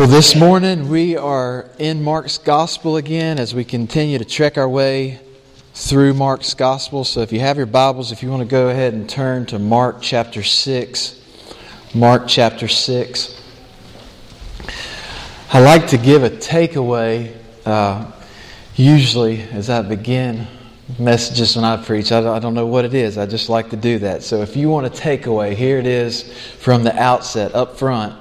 Well, this morning we are in Mark's Gospel again as we continue to trek our way through Mark's Gospel. So if you have your Bibles, if you want to go ahead and turn to Mark chapter 6. Mark chapter 6. I like to give a takeaway uh, usually as I begin messages when I preach. I don't, I don't know what it is. I just like to do that. So if you want a takeaway, here it is from the outset, up front.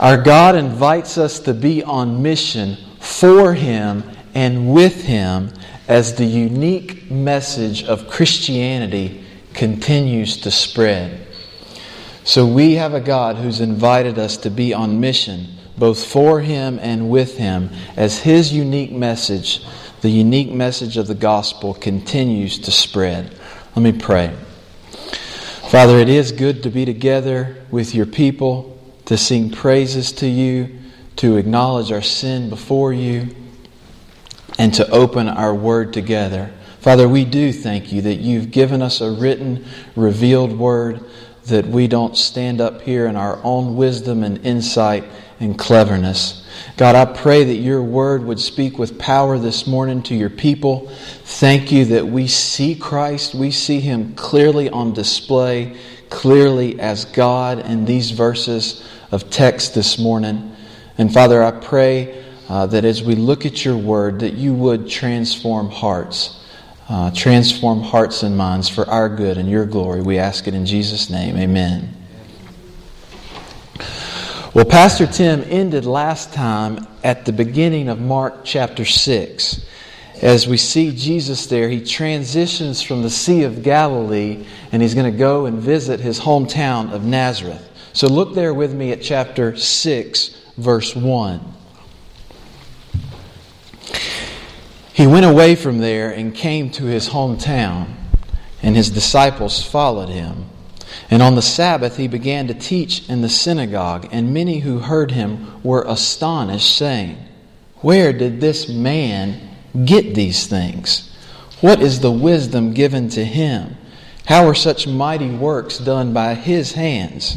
Our God invites us to be on mission for Him and with Him as the unique message of Christianity continues to spread. So we have a God who's invited us to be on mission, both for Him and with Him, as His unique message, the unique message of the gospel, continues to spread. Let me pray. Father, it is good to be together with your people to sing praises to you, to acknowledge our sin before you, and to open our word together. Father, we do thank you that you've given us a written, revealed word, that we don't stand up here in our own wisdom and insight and cleverness. God, I pray that your word would speak with power this morning to your people. Thank you that we see Christ, we see him clearly on display, clearly as God in these verses of text this morning. And Father, I pray uh, that as we look at your word, that you would transform hearts, uh, transform hearts and minds for our good and your glory. We ask it in Jesus' name. Amen. Well, Pastor Tim ended last time at the beginning of Mark chapter 6. As we see Jesus there, he transitions from the Sea of Galilee and he's going to go and visit his hometown of Nazareth. So look there with me at chapter 6, verse 1. He went away from there and came to his hometown, and his disciples followed him. And on the Sabbath he began to teach in the synagogue, and many who heard him were astonished, saying, Where did this man get these things? What is the wisdom given to him? How are such mighty works done by his hands?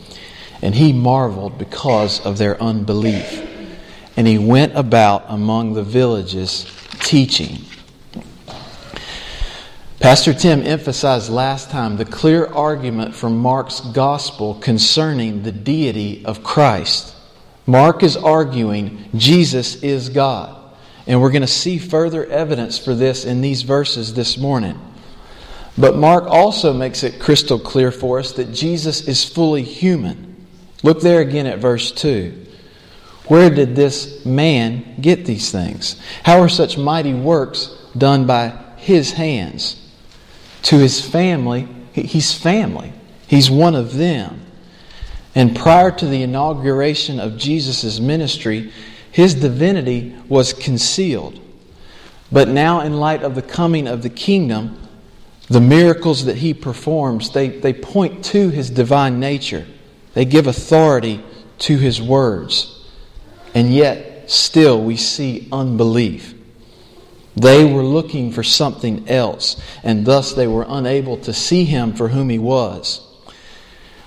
and he marveled because of their unbelief. And he went about among the villages teaching. Pastor Tim emphasized last time the clear argument from Mark's gospel concerning the deity of Christ. Mark is arguing Jesus is God. And we're going to see further evidence for this in these verses this morning. But Mark also makes it crystal clear for us that Jesus is fully human. Look there again at verse 2. Where did this man get these things? How are such mighty works done by his hands? To his family, he's family. He's one of them. And prior to the inauguration of Jesus' ministry, his divinity was concealed. But now, in light of the coming of the kingdom, the miracles that he performs, they, they point to his divine nature. They give authority to his words. And yet, still, we see unbelief. They were looking for something else, and thus they were unable to see him for whom he was.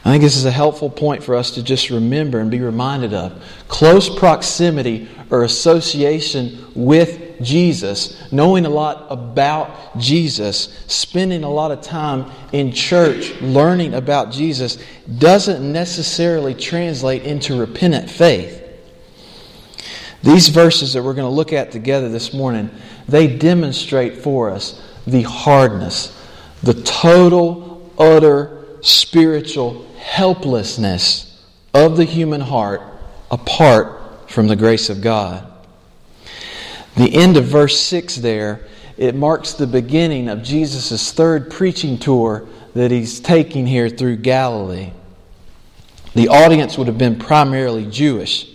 I think this is a helpful point for us to just remember and be reminded of. Close proximity or association with Jesus, knowing a lot about Jesus, spending a lot of time in church learning about Jesus, doesn't necessarily translate into repentant faith. These verses that we're going to look at together this morning, they demonstrate for us the hardness, the total, utter spiritual helplessness of the human heart apart from the grace of God. The end of verse 6 there, it marks the beginning of Jesus' third preaching tour that he's taking here through Galilee. The audience would have been primarily Jewish,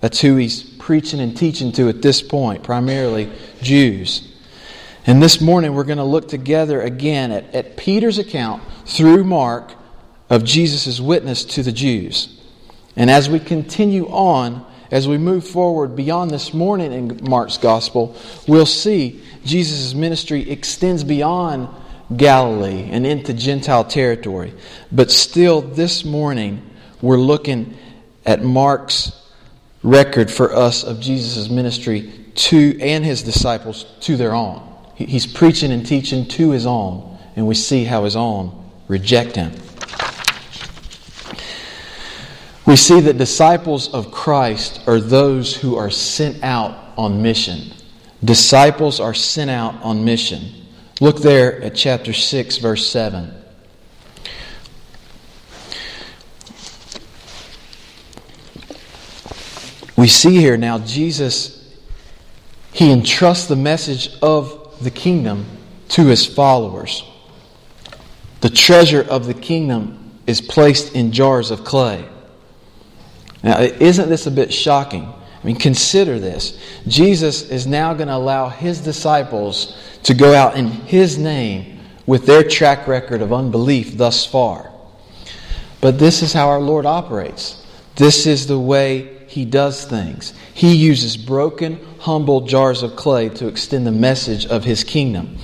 That's who he's preaching and teaching to at this point, primarily Jews. And this morning we're going to look together again at, at Peter's account through Mark of Jesus' witness to the Jews. And as we continue on, as we move forward beyond this morning in Mark's gospel, we'll see Jesus' ministry extends beyond Galilee and into Gentile territory. But still, this morning, we're looking at Mark's record for us of Jesus' ministry to and his disciples to their own. He's preaching and teaching to his own, and we see how his own reject him. We see that disciples of Christ are those who are sent out on mission. Disciples are sent out on mission. Look there at chapter 6, verse 7. We see here now Jesus, he entrusts the message of the kingdom to his followers. The treasure of the kingdom is placed in jars of clay. Now, isn't this a bit shocking? I mean, consider this. Jesus is now going to allow his disciples to go out in his name with their track record of unbelief thus far. But this is how our Lord operates. This is the way he does things. He uses broken, humble jars of clay to extend the message of his kingdom.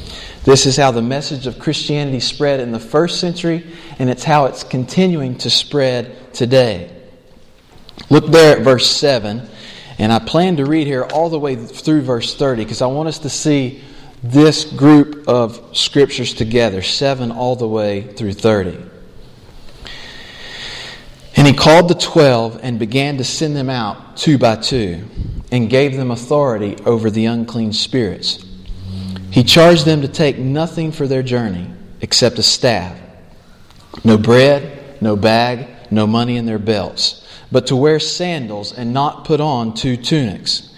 This is how the message of Christianity spread in the first century, and it's how it's continuing to spread today. Look there at verse 7. And I plan to read here all the way through verse 30 because I want us to see this group of scriptures together, 7 all the way through 30. And he called the twelve and began to send them out two by two, and gave them authority over the unclean spirits. He charged them to take nothing for their journey except a staff, no bread, no bag, no money in their belts but to wear sandals and not put on two tunics.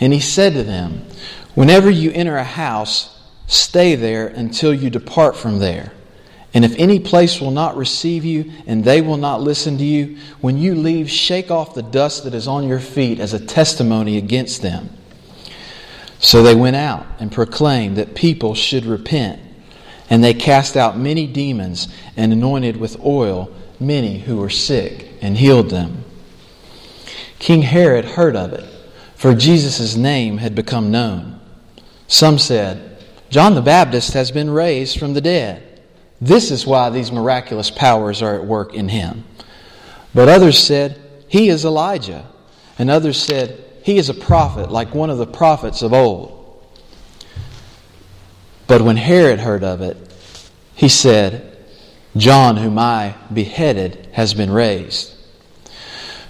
And he said to them, Whenever you enter a house, stay there until you depart from there. And if any place will not receive you and they will not listen to you, when you leave, shake off the dust that is on your feet as a testimony against them. So they went out and proclaimed that people should repent. And they cast out many demons and anointed with oil many who were sick and healed them. King Herod heard of it, for Jesus' name had become known. Some said, John the Baptist has been raised from the dead. This is why these miraculous powers are at work in him. But others said, He is Elijah. And others said, He is a prophet, like one of the prophets of old. But when Herod heard of it, he said, John, whom I beheaded, has been raised.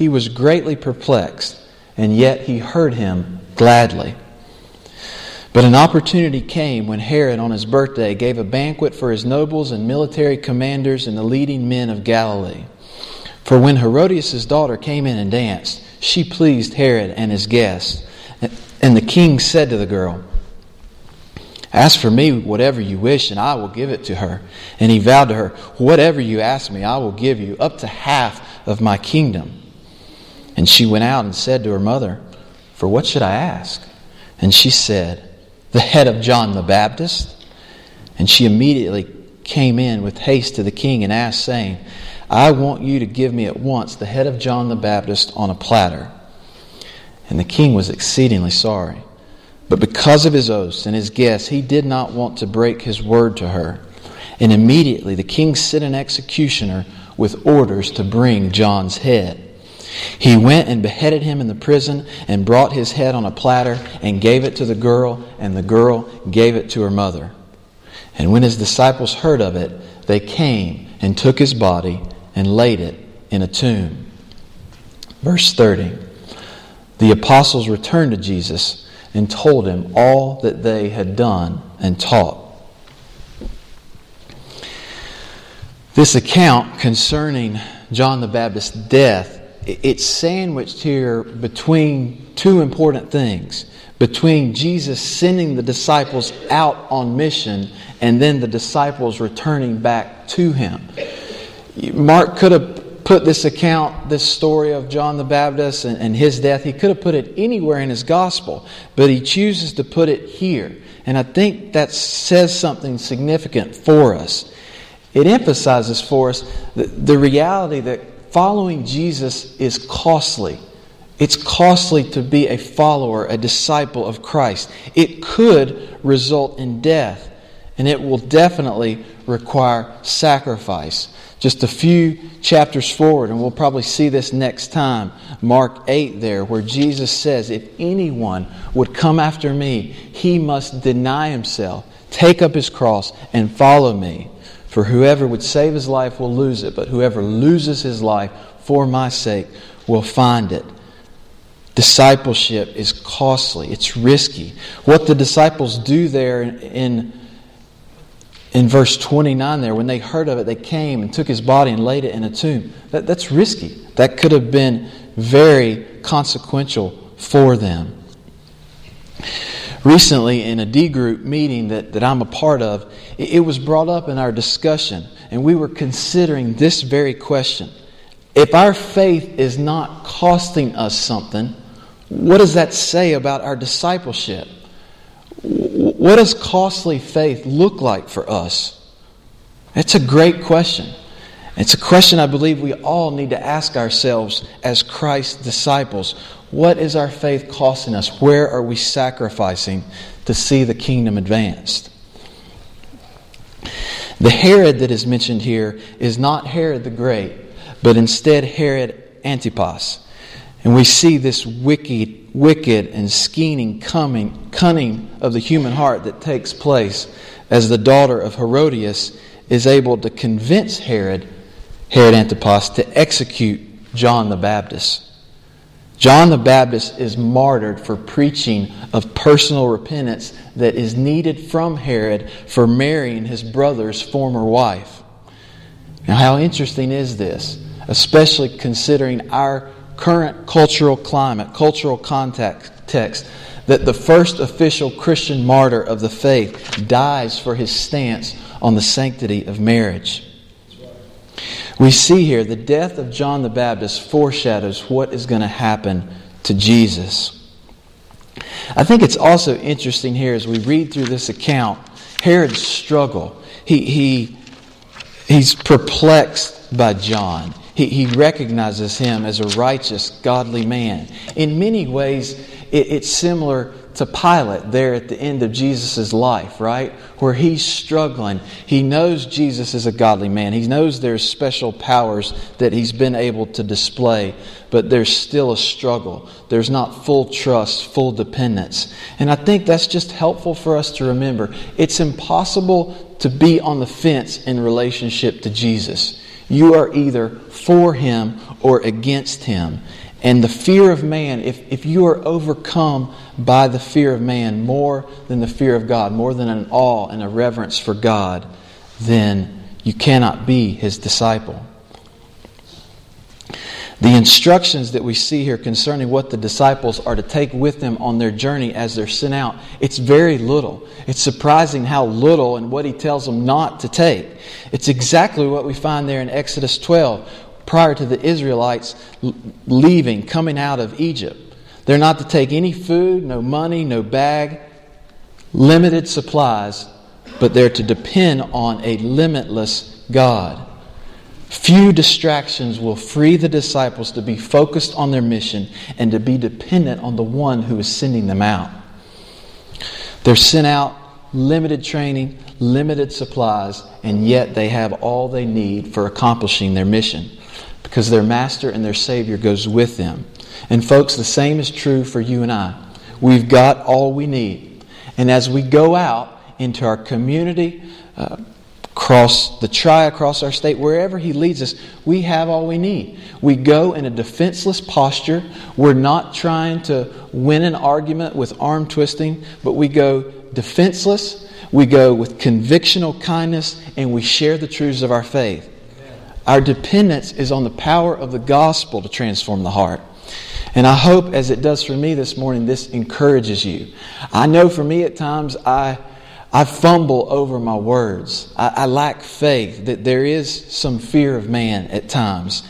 he was greatly perplexed, and yet he heard him gladly. But an opportunity came when Herod, on his birthday, gave a banquet for his nobles and military commanders and the leading men of Galilee. For when Herodias' daughter came in and danced, she pleased Herod and his guests. And the king said to the girl, Ask for me whatever you wish, and I will give it to her. And he vowed to her, Whatever you ask me, I will give you, up to half of my kingdom. And she went out and said to her mother, For what should I ask? And she said, The head of John the Baptist. And she immediately came in with haste to the king and asked, saying, I want you to give me at once the head of John the Baptist on a platter. And the king was exceedingly sorry. But because of his oaths and his guests, he did not want to break his word to her. And immediately the king sent an executioner with orders to bring John's head. He went and beheaded him in the prison and brought his head on a platter and gave it to the girl, and the girl gave it to her mother. And when his disciples heard of it, they came and took his body and laid it in a tomb. Verse 30 the apostles returned to Jesus and told him all that they had done and taught. This account concerning John the Baptist's death, it's sandwiched here between two important things. Between Jesus sending the disciples out on mission and then the disciples returning back to him. Mark could have put this account, this story of John the Baptist and, and, his death, he could have put it anywhere in his gospel, but he chooses to put it here. And I think that says something significant for us. It emphasizes for us the, the reality that following Jesus is costly. It's costly to be a follower, a disciple of Christ. It could result in death, and it will definitely require sacrifice just a few chapters forward, and we'll probably see this next time, Mark 8 there, where Jesus says, If anyone would come after me, he must deny himself, take up his cross, and follow me. For whoever would save his life will lose it, but whoever loses his life for my sake will find it. Discipleship is costly, it's risky. What the disciples do there in in verse 29 there, when they heard of it, they came and took his body and laid it in a tomb. That, that's risky. That could have been very consequential for them. Recently, in a D group meeting that, that I'm a part of, it, it was brought up in our discussion, and we were considering this very question. If our faith is not costing us something, what does that say about our discipleship? What does costly faith look like for us? It's a great question. It's a question I believe we all need to ask ourselves as Christ's disciples. What is our faith costing us? Where are we sacrificing to see the kingdom advanced? The Herod that is mentioned here is not Herod the Great, but instead Herod Antipas. And we see this wicked, wicked and scheming coming, cunning of the human heart that takes place as the daughter of Herodias is able to convince Herod, Herod Antipas, to execute John the Baptist. John the Baptist is martyred for preaching of personal repentance that is needed from Herod for marrying his brother's former wife. Now, how interesting is this? Especially considering our current cultural climate, cultural context, that the first official Christian martyr of the faith dies for his stance on the sanctity of marriage. We see here the death of John the Baptist foreshadows what is going to happen to Jesus. I think it's also interesting here as we read through this account Herod's struggle. He, he, he's perplexed by John. He, he recognizes him as a righteous, godly man. In many ways, it, it's similar to Pilate there at the end of Jesus' life, right? Where he's struggling. He knows Jesus is a godly man. He knows there's special powers that he's been able to display, but there's still a struggle. There's not full trust, full dependence. And I think that's just helpful for us to remember. It's impossible to be on the fence in relationship to Jesus. You are either for him or against him. And the fear of man, if, if you are overcome by the fear of man more than the fear of God, more than an awe and a reverence for God, then you cannot be his disciple. The instructions that we see here concerning what the disciples are to take with them on their journey as they're sent out, it's very little. It's surprising how little and what he tells them not to take. It's exactly what we find there in Exodus 12 prior to the Israelites leaving, coming out of Egypt. They're not to take any food, no money, no bag, limited supplies, but they're to depend on a limitless God. Few distractions will free the disciples to be focused on their mission and to be dependent on the one who is sending them out. They're sent out, limited training, limited supplies, and yet they have all they need for accomplishing their mission because their master and their savior goes with them. And folks, the same is true for you and I. We've got all we need. And as we go out into our community, uh, across the tri, across our state, wherever He leads us, we have all we need. We go in a defenseless posture. We're not trying to win an argument with arm twisting, but we go defenseless. We go with convictional kindness, and we share the truths of our faith. Our dependence is on the power of the gospel to transform the heart. And I hope, as it does for me this morning, this encourages you. I know for me at times I, I fumble over my words. I, I lack faith, that there is some fear of man at times.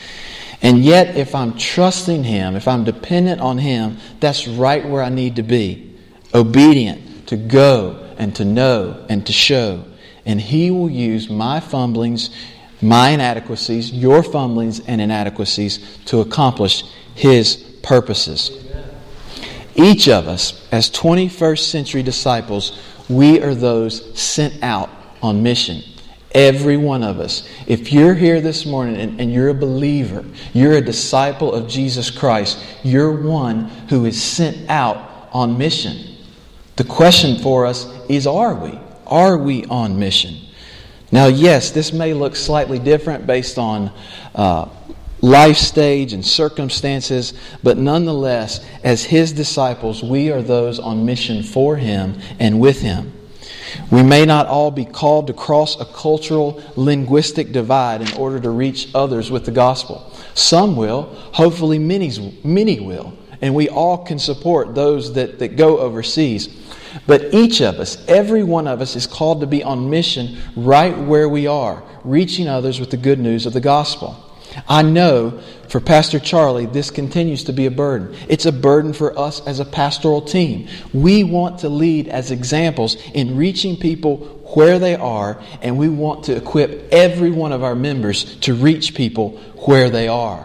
And yet, if I'm trusting Him, if I'm dependent on Him, that's right where I need to be. Obedient, to go and to know and to show. And He will use my fumblings, my inadequacies, your fumblings and inadequacies to accomplish His purposes. Each of us, as 21st century disciples, we are those sent out on mission. Every one of us. If you're here this morning and, and, you're a believer, you're a disciple of Jesus Christ, you're one who is sent out on mission. The question for us is are we? Are we on mission? Now, yes, this may look slightly different based on uh, life stage and circumstances, but nonetheless, as His disciples, we are those on mission for Him and with Him. We may not all be called to cross a cultural, linguistic divide in order to reach others with the gospel. Some will, hopefully, many, many will, and we all can support those that, that go overseas. But each of us, every one of us, is called to be on mission right where we are, reaching others with the good news of the gospel. I know for Pastor Charlie, this continues to be a burden. It's a burden for us as a pastoral team. We want to lead as examples in reaching people where they are, and we want to equip every one of our members to reach people where they are.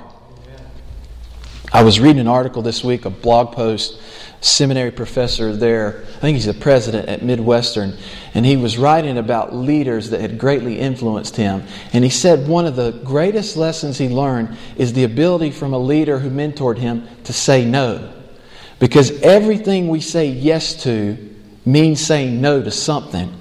I was reading an article this week, a blog post seminary professor there. I think he's the president at Midwestern. And he was writing about leaders that had greatly influenced him. And he said one of the greatest lessons he learned is the ability from a leader who mentored him to say no. Because everything we say yes to means saying no to something.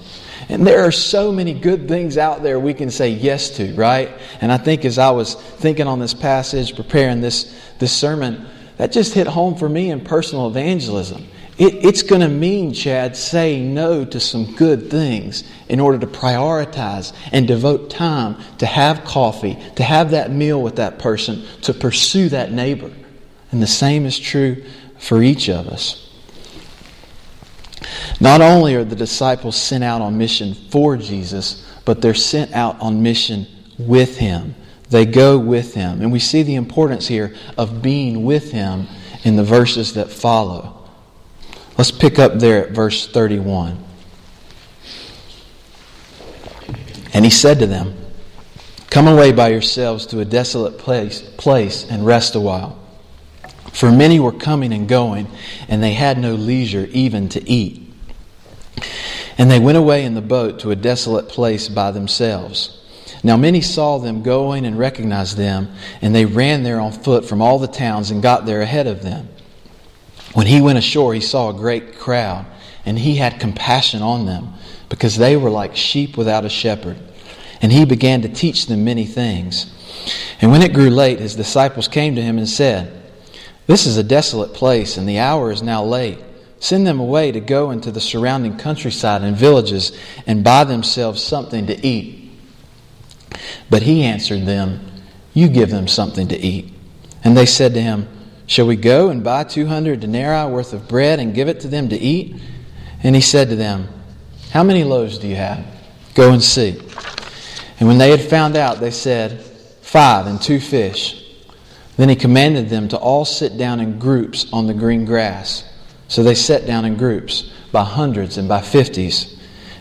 And there are so many good things out there we can say yes to, right? And I think as I was thinking on this passage, preparing this, this sermon, that just hit home for me in personal evangelism. It, it's going to mean, Chad, saying no to some good things in order to prioritize and devote time to have coffee, to have that meal with that person, to pursue that neighbor. And the same is true for each of us. Not only are the disciples sent out on mission for Jesus, but they're sent out on mission with Him. They go with him. And we see the importance here of being with him in the verses that follow. Let's pick up there at verse 31. And he said to them, Come away by yourselves to a desolate place, place and rest a while. For many were coming and going, and they had no leisure even to eat. And they went away in the boat to a desolate place by themselves. Now many saw them going and recognized them, and they ran there on foot from all the towns and got there ahead of them. When he went ashore, he saw a great crowd, and he had compassion on them, because they were like sheep without a shepherd. And he began to teach them many things. And when it grew late, his disciples came to him and said, This is a desolate place, and the hour is now late. Send them away to go into the surrounding countryside and villages and buy themselves something to eat. But he answered them, You give them something to eat. And they said to him, Shall we go and buy 200 denarii worth of bread and give it to them to eat? And he said to them, How many loaves do you have? Go and see. And when they had found out, they said, Five and two fish. Then he commanded them to all sit down in groups on the green grass. So they sat down in groups, by hundreds and by fifties.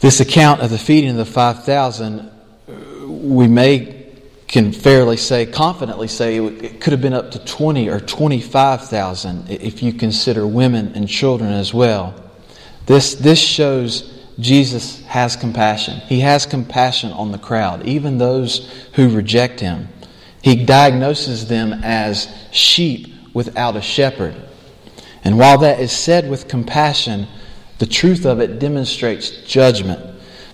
This account of the feeding of the 5,000, uh, we may can fairly say, confidently say, it could have been up to 20 or 25,000 if you consider women and children as well. This, this shows Jesus has compassion. He has compassion on the crowd, even those who reject him. He diagnoses them as sheep without a shepherd. And while that is said with compassion, the truth of it demonstrates judgment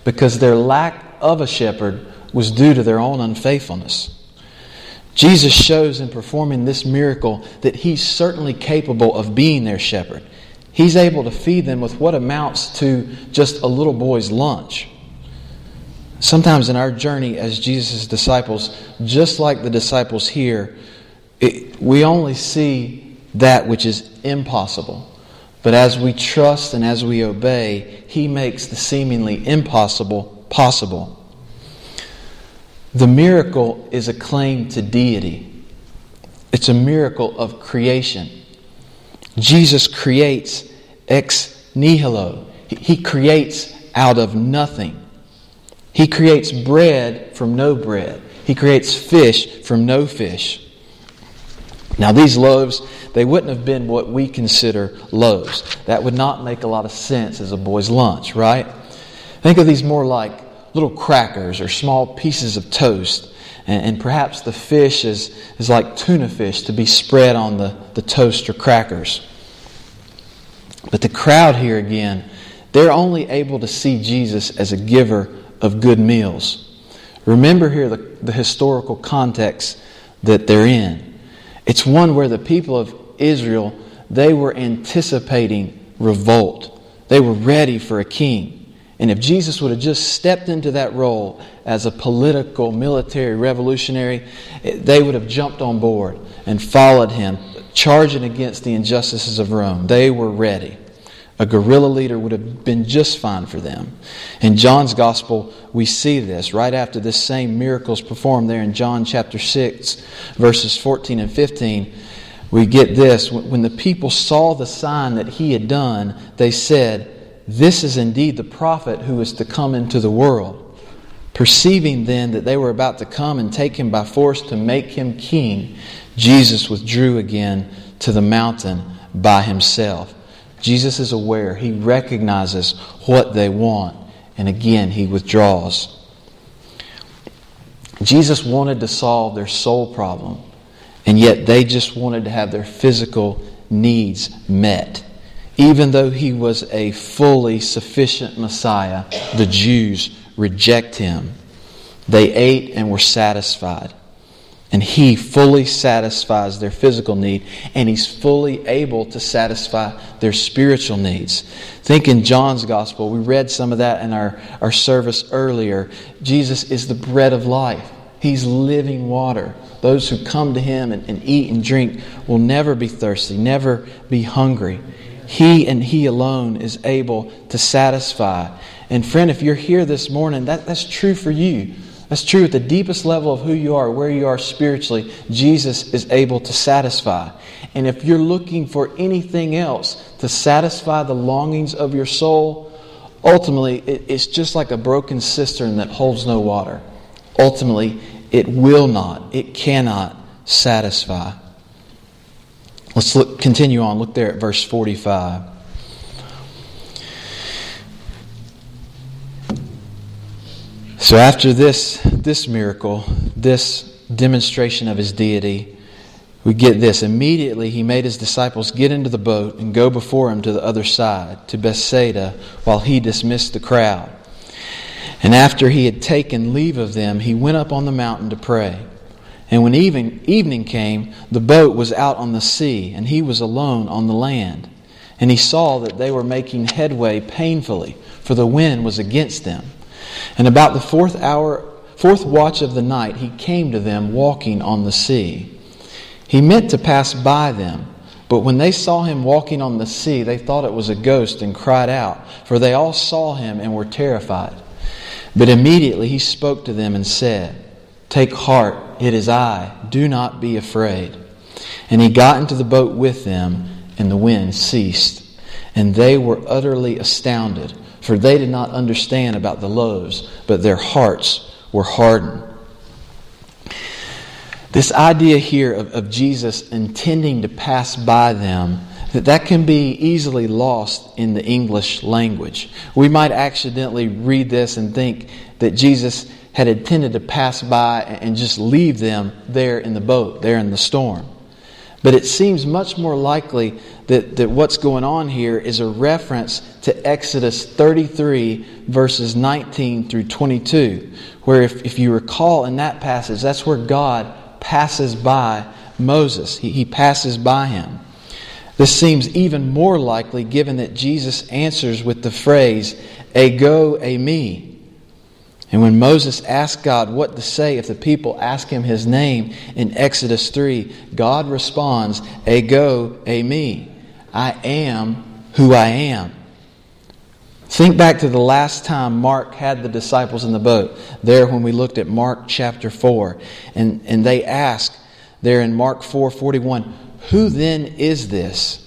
because their lack of a shepherd was due to their own unfaithfulness. Jesus shows in performing this miracle that he's certainly capable of being their shepherd. He's able to feed them with what amounts to just a little boy's lunch. Sometimes in our journey as Jesus' disciples, just like the disciples here, it, we only see that which is impossible. But as we trust and as we obey, He makes the seemingly impossible possible. The miracle is a claim to deity, it's a miracle of creation. Jesus creates ex nihilo, He creates out of nothing. He creates bread from no bread. He creates fish from no fish. Now, these loaves, they wouldn't have been what we consider loaves. That would not make a lot of sense as a boy's lunch, right? Think of these more like little crackers or small pieces of toast. And, and perhaps the fish is, is like tuna fish to be spread on the, the toast or crackers. But the crowd here again, they're only able to see Jesus as a giver of good meals. Remember here the, the historical context that they're in. It's one where the people of Israel, they were anticipating revolt. They were ready for a king. And if Jesus would have just stepped into that role as a political, military revolutionary, they would have jumped on board and followed him, charging against the injustices of Rome. They were ready. A guerrilla leader would have been just fine for them. In John's gospel, we see this right after this same miracles performed there in John chapter 6, verses 14 and 15. We get this. When the people saw the sign that he had done, they said, this is indeed the prophet who is to come into the world. Perceiving then that they were about to come and take him by force to make him king, Jesus withdrew again to the mountain by himself. Jesus is aware, he recognizes what they want, and again he withdraws. Jesus wanted to solve their soul problem, and yet they just wanted to have their physical needs met. Even though he was a fully sufficient Messiah, the Jews reject him. They ate and were satisfied. And he fully satisfies their physical need, and he's fully able to satisfy their spiritual needs. Think in John's gospel, we read some of that in our, our service earlier. Jesus is the bread of life, he's living water. Those who come to him and, and eat and drink will never be thirsty, never be hungry. He and He alone is able to satisfy. And friend, if you're here this morning, that, that's true for you. That's true at the deepest level of who you are, where you are spiritually. Jesus is able to satisfy. And if you're looking for anything else to satisfy the longings of your soul, ultimately it's just like a broken cistern that holds no water. Ultimately, it will not, it cannot satisfy. Let's look, continue on. Look there at verse 45. So after this, this miracle, this demonstration of his deity, we get this. Immediately he made his disciples get into the boat and go before him to the other side, to Bethsaida, while he dismissed the crowd. And after he had taken leave of them, he went up on the mountain to pray. And when even, evening came, the boat was out on the sea, and he was alone on the land. And he saw that they were making headway painfully, for the wind was against them. And about the fourth hour, fourth watch of the night, he came to them walking on the sea. He meant to pass by them, but when they saw him walking on the sea, they thought it was a ghost and cried out, for they all saw him and were terrified. But immediately he spoke to them and said, Take heart, it is I. Do not be afraid. And he got into the boat with them, and the wind ceased. And they were utterly astounded, for they did not understand about the loaves, but their hearts were hardened. This idea here of, of Jesus intending to pass by them that that can be easily lost in the English language. We might accidentally read this and think that Jesus had intended to pass by and just leave them there in the boat, there in the storm. But it seems much more likely that, that what's going on here is a reference to Exodus 33, verses 19 through 22, where, if, if you recall in that passage, that's where God passes by Moses. He, he passes by him. This seems even more likely given that Jesus answers with the phrase, Ego eimi. And when Moses asked God what to say if the people ask him his name in Exodus 3, God responds, Ego eimi. I me. I am who I am. Think back to the last time Mark had the disciples in the boat, there when we looked at Mark chapter 4. And, and they asked there in Mark 4 41, who then is this?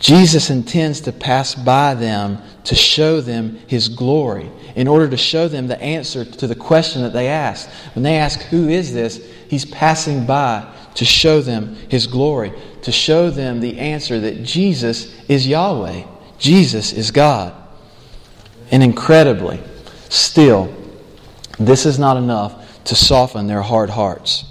Jesus intends to pass by them to show them his glory, in order to show them the answer to the question that they asked. When they ask, Who is this? He's passing by to show them his glory, to show them the answer that Jesus is Yahweh, Jesus is God. And incredibly, still, this is not enough to soften their hard hearts.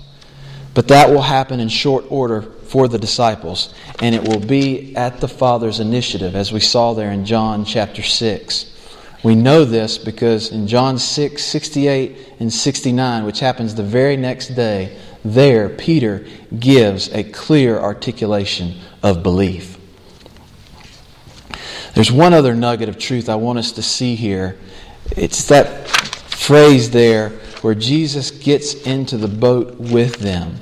But that will happen in short order for the disciples, and it will be at the Father's initiative, as we saw there in John chapter 6. We know this because in John 6, 68 and 69, which happens the very next day, there Peter gives a clear articulation of belief. There's one other nugget of truth I want us to see here. It's that phrase there where Jesus gets into the boat with them.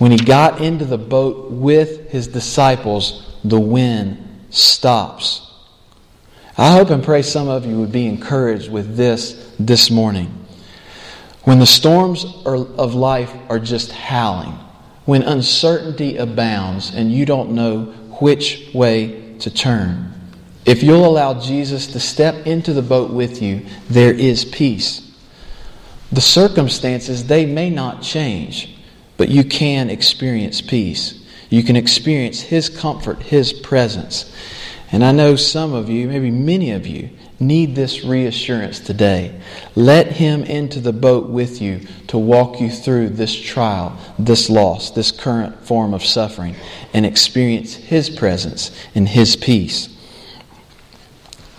When he got into the boat with his disciples, the wind stops. I hope and pray some of you would be encouraged with this this morning. When the storms of life are just howling, when uncertainty abounds and you don't know which way to turn, if you'll allow Jesus to step into the boat with you, there is peace. The circumstances, they may not change. But you can experience peace. You can experience His comfort, His presence. And I know some of you, maybe many of you, need this reassurance today. Let Him into the boat with you to walk you through this trial, this loss, this current form of suffering, and experience His presence and His peace.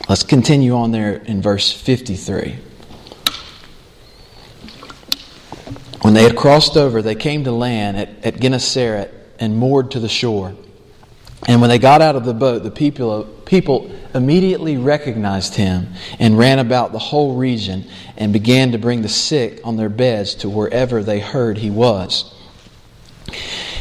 Let's continue on there in verse 53. When they had crossed over, they came to land at, at Gennesaret and moored to the shore. And when they got out of the boat, the people, people immediately recognized him and ran about the whole region and began to bring the sick on their beds to wherever they heard he was.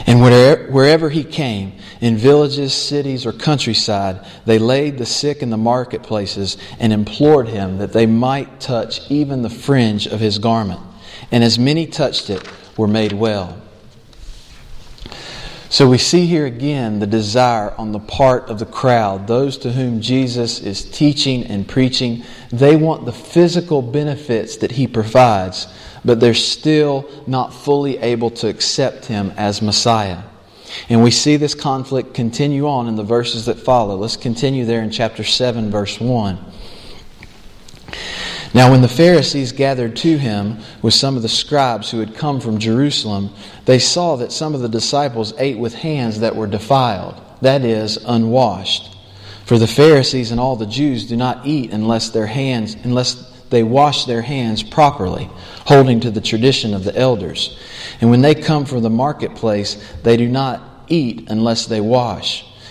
And wherever, wherever he came, in villages, cities, or countryside, they laid the sick in the marketplaces and implored him that they might touch even the fringe of his garment and as many touched it were made well. So we see here again the desire on the part of the crowd, those to whom Jesus is teaching and preaching. They want the physical benefits that he provides, but they're still not fully able to accept him as Messiah. And we see this conflict continue on in the verses that follow. Let's continue there in chapter 7, verse 1. Now, when the Pharisees gathered to him with some of the scribes who had come from Jerusalem, they saw that some of the disciples ate with hands that were defiled, that is, unwashed. For the Pharisees and all the Jews do not eat unless their hands, unless they wash their hands properly, holding to the tradition of the elders. And when they come from the marketplace, they do not eat unless they wash.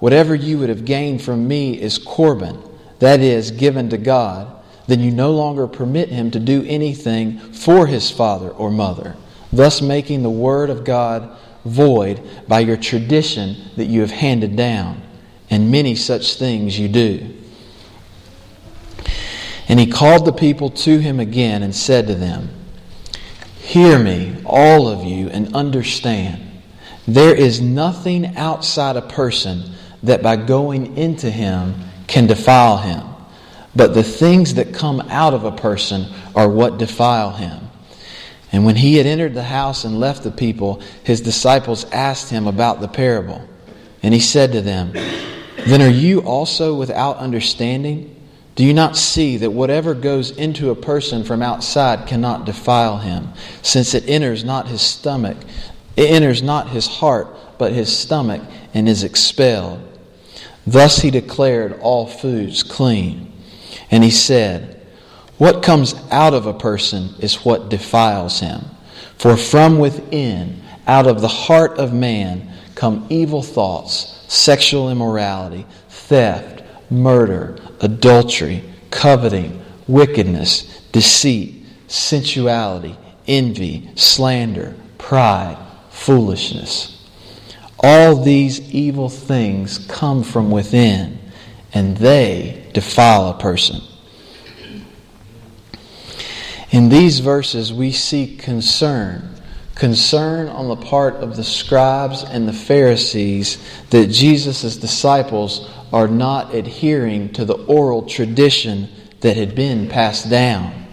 Whatever you would have gained from me is Corban, that is, given to God, then you no longer permit him to do anything for his father or mother, thus making the word of God void by your tradition that you have handed down. And many such things you do. And he called the people to him again and said to them, Hear me, all of you, and understand. There is nothing outside a person that by going into him can defile him. But the things that come out of a person are what defile him. And when he had entered the house and left the people, his disciples asked him about the parable. And he said to them, Then are you also without understanding? Do you not see that whatever goes into a person from outside cannot defile him, since it enters not his stomach, it enters not his heart, but his stomach, and is expelled? Thus he declared all foods clean. And he said, What comes out of a person is what defiles him. For from within, out of the heart of man, come evil thoughts, sexual immorality, theft, murder, adultery, coveting, wickedness, deceit, sensuality, envy, slander, pride, foolishness. All these evil things come from within, and they defile a person. In these verses, we see concern. Concern on the part of the scribes and the Pharisees that Jesus' disciples are not adhering to the oral tradition that had been passed down.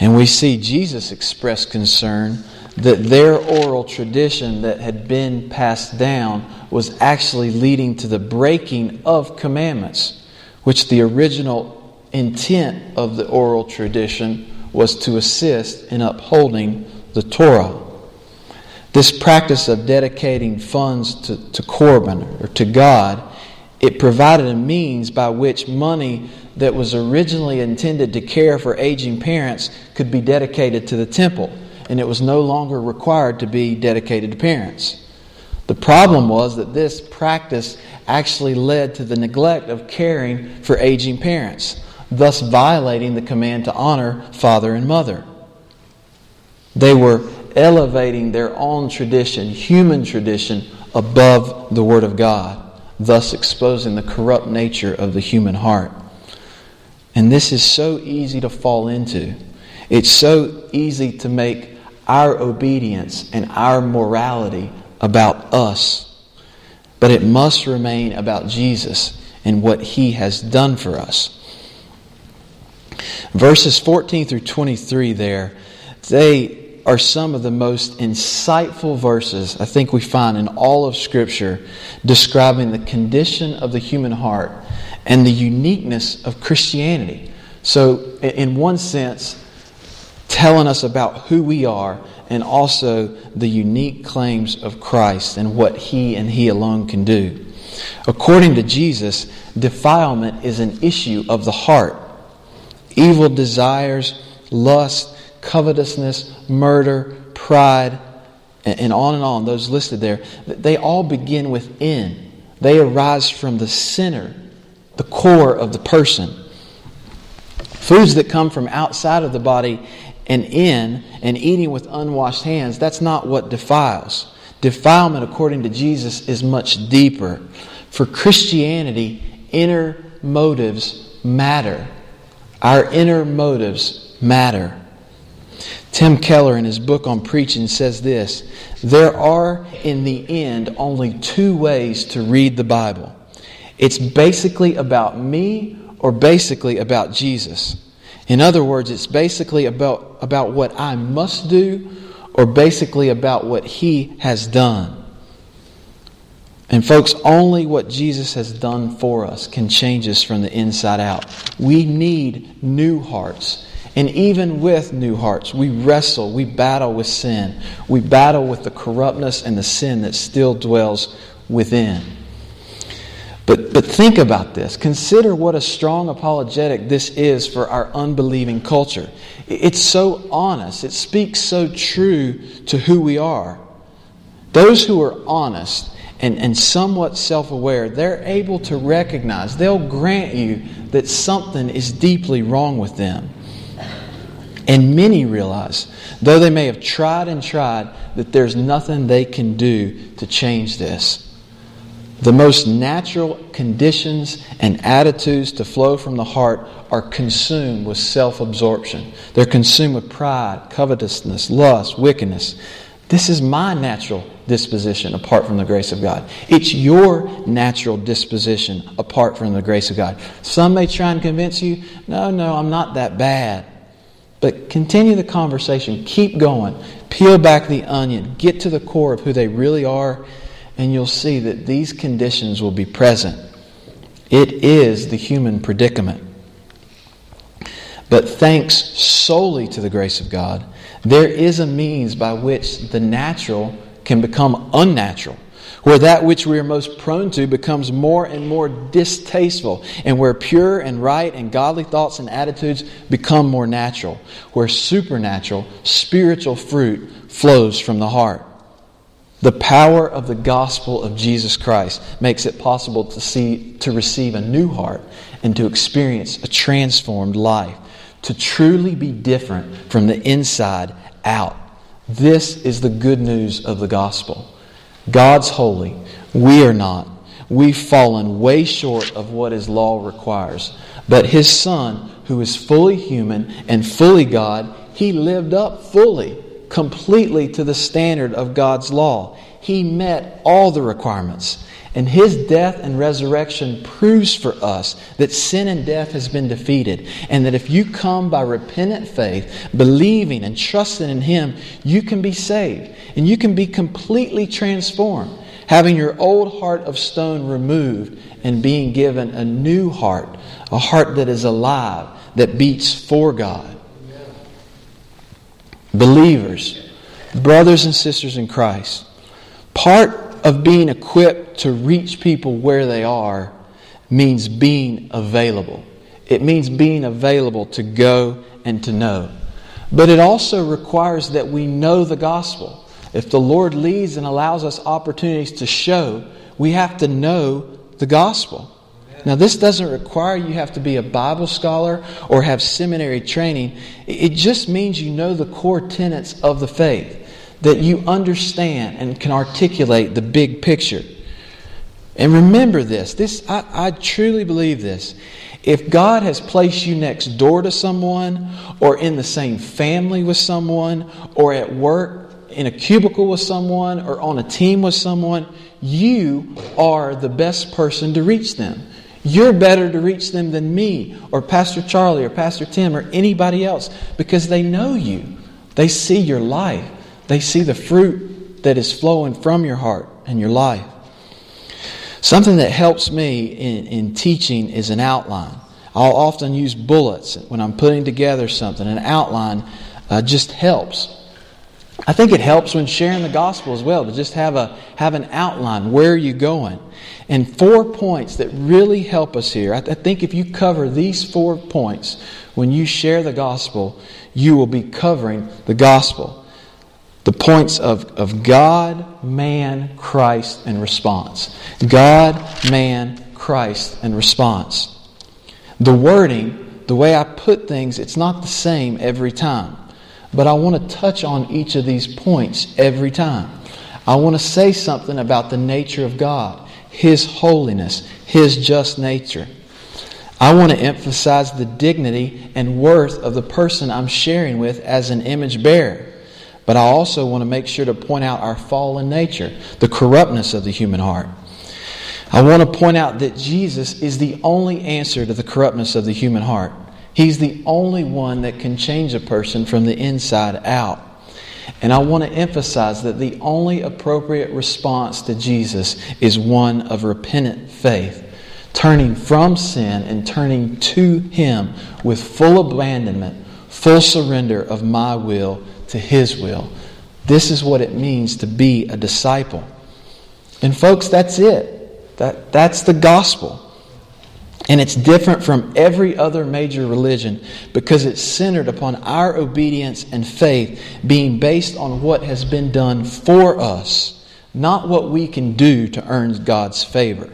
And we see Jesus express concern that their oral tradition that had been passed down was actually leading to the breaking of commandments, which the original intent of the oral tradition was to assist in upholding the Torah. This practice of dedicating funds to, to Corban or to God, it provided a means by which money that was originally intended to care for aging parents could be dedicated to the temple and it was no longer required to be dedicated to parents. The problem was that this practice actually led to the neglect of caring for aging parents, thus violating the command to honor father and mother. They were elevating their own tradition, human tradition, above the Word of God, thus exposing the corrupt nature of the human heart. And this is so easy to fall into. It's so easy to make our obedience and our morality about us, but it must remain about Jesus and what he has done for us. Verses 14 through 23 there, they are some of the most insightful verses I think we find in all of Scripture describing the condition of the human heart and the uniqueness of Christianity. So, in one sense, telling us about who we are and also the unique claims of Christ and what He and He alone can do. According to Jesus, defilement is an issue of the heart. Evil desires, lust, covetousness, murder, pride, and on and on, those listed there, they all begin within. They arise from the center, the core of the person. Foods that come from outside of the body and in and eating with unwashed hands, that's not what defiles. Defilement, according to Jesus, is much deeper. For Christianity, inner motives matter. Our inner motives matter. Tim Keller, in his book on preaching, says this There are, in the end, only two ways to read the Bible it's basically about me or basically about Jesus. In other words, it's basically about, about what I must do or basically about what He has done. And, folks, only what Jesus has done for us can change us from the inside out. We need new hearts And even with new hearts, we wrestle, we battle with sin. We battle with the corruptness and the sin that still dwells within. But, but think about this. Consider what a strong apologetic this is for our unbelieving culture. It's so honest, it speaks so true to who we are. Those who are honest and, and somewhat self aware, they're able to recognize, they'll grant you that something is deeply wrong with them. And many realize, though they may have tried and tried, that there's nothing they can do to change this. The most natural conditions and attitudes to flow from the heart are consumed with self absorption. They're consumed with pride, covetousness, lust, wickedness. This is my natural disposition apart from the grace of God. It's your natural disposition apart from the grace of God. Some may try and convince you, no, no, I'm not that bad. But continue the conversation. Keep going. Peel back the onion. Get to the core of who they really are and you'll see that these conditions will be present. It is the human predicament. But thanks solely to the grace of God, there is a means by which the natural can become unnatural, where that which we are most prone to becomes more and more distasteful, and where pure and right and godly thoughts and attitudes become more natural, where supernatural, spiritual fruit flows from the heart. The power of the gospel of Jesus Christ makes it possible to see to receive a new heart and to experience a transformed life, to truly be different from the inside out. This is the good news of the gospel. God's holy, we are not. We've fallen way short of what his law requires. But his son, who is fully human and fully God, he lived up fully completely to the standard of God's law. He met all the requirements. And his death and resurrection proves for us that sin and death has been defeated. And that if you come by repentant faith, believing and trusting in him, you can be saved. And you can be completely transformed, having your old heart of stone removed and being given a new heart, a heart that is alive, that beats for God believers, brothers and sisters in Christ, part of being equipped to reach people where they are means being available. It means being available to go and to know. But it also requires that we know the gospel. If the Lord leads and allows us opportunities to show, we have to know the gospel. Now, this doesn't require you have to be a Bible scholar or have seminary training. It just means you know the core tenets of the faith, that you understand and can articulate the big picture. And remember this, this I, I truly believe this. If God has placed you next door to someone, or in the same family with someone, or at work in a cubicle with someone, or on a team with someone, you are the best person to reach them. You're better to reach them than me or Pastor Charlie or Pastor Tim or anybody else because they know you. They see your life, they see the fruit that is flowing from your heart and your life. Something that helps me in, in teaching is an outline. I'll often use bullets when I'm putting together something. An outline uh, just helps. I think it helps when sharing the gospel as well to just have a have an outline. Where are you going? And four points that really help us here. I, I think if you cover these four points when you share the gospel, you will be covering the gospel. The points of, of God, man, Christ, and response. God, man, Christ, and response. The wording, the way I put things, it's not the same every time. But I want to touch on each of these points every time. I want to say something about the nature of God. His holiness, His just nature. I want to emphasize the dignity and worth of the person I'm sharing with as an image bearer. But I also want to make sure to point out our fallen nature, the corruptness of the human heart. I want to point out that Jesus is the only answer to the corruptness of the human heart. He's the only one that can change a person from the inside out. And I want to emphasize that the only appropriate response to Jesus is one of repentant faith, turning from sin and turning to Him with full abandonment, full surrender of my will to His will. This is what it means to be a disciple. And, folks, that's it. That, that's the gospel. And it's different from every other major religion because it's centered upon our obedience and faith being based on what has been done for us, not what we can do to earn God's favor.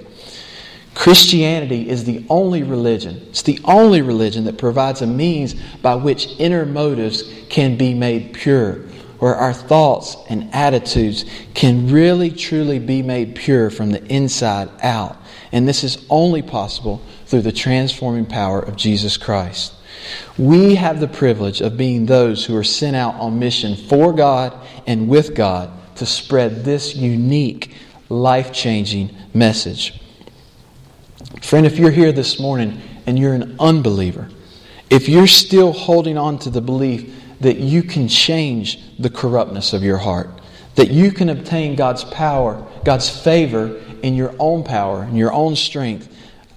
Christianity is the only religion, it's the only religion that provides a means by which inner motives can be made pure, where our thoughts and attitudes can really truly be made pure from the inside out. And this is only possible through the transforming power of Jesus Christ. We have the privilege of being those who are sent out on mission for God and with God to spread this unique, life changing message. Friend, if you're here this morning and you're an unbeliever, if you're still holding on to the belief that you can change the corruptness of your heart, that you can obtain God's power, God's favor in your own power, in your own strength,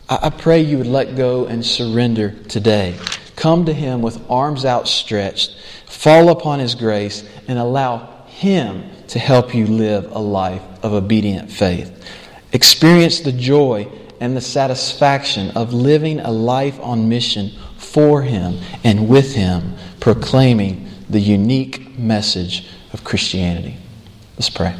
I pray you would let go and surrender today. Come to Him with arms outstretched, fall upon His grace, and allow Him to help you live a life of obedient faith. Experience the joy and the satisfaction of living a life on mission for Him and with Him, proclaiming the unique message of Christianity. Let's pray.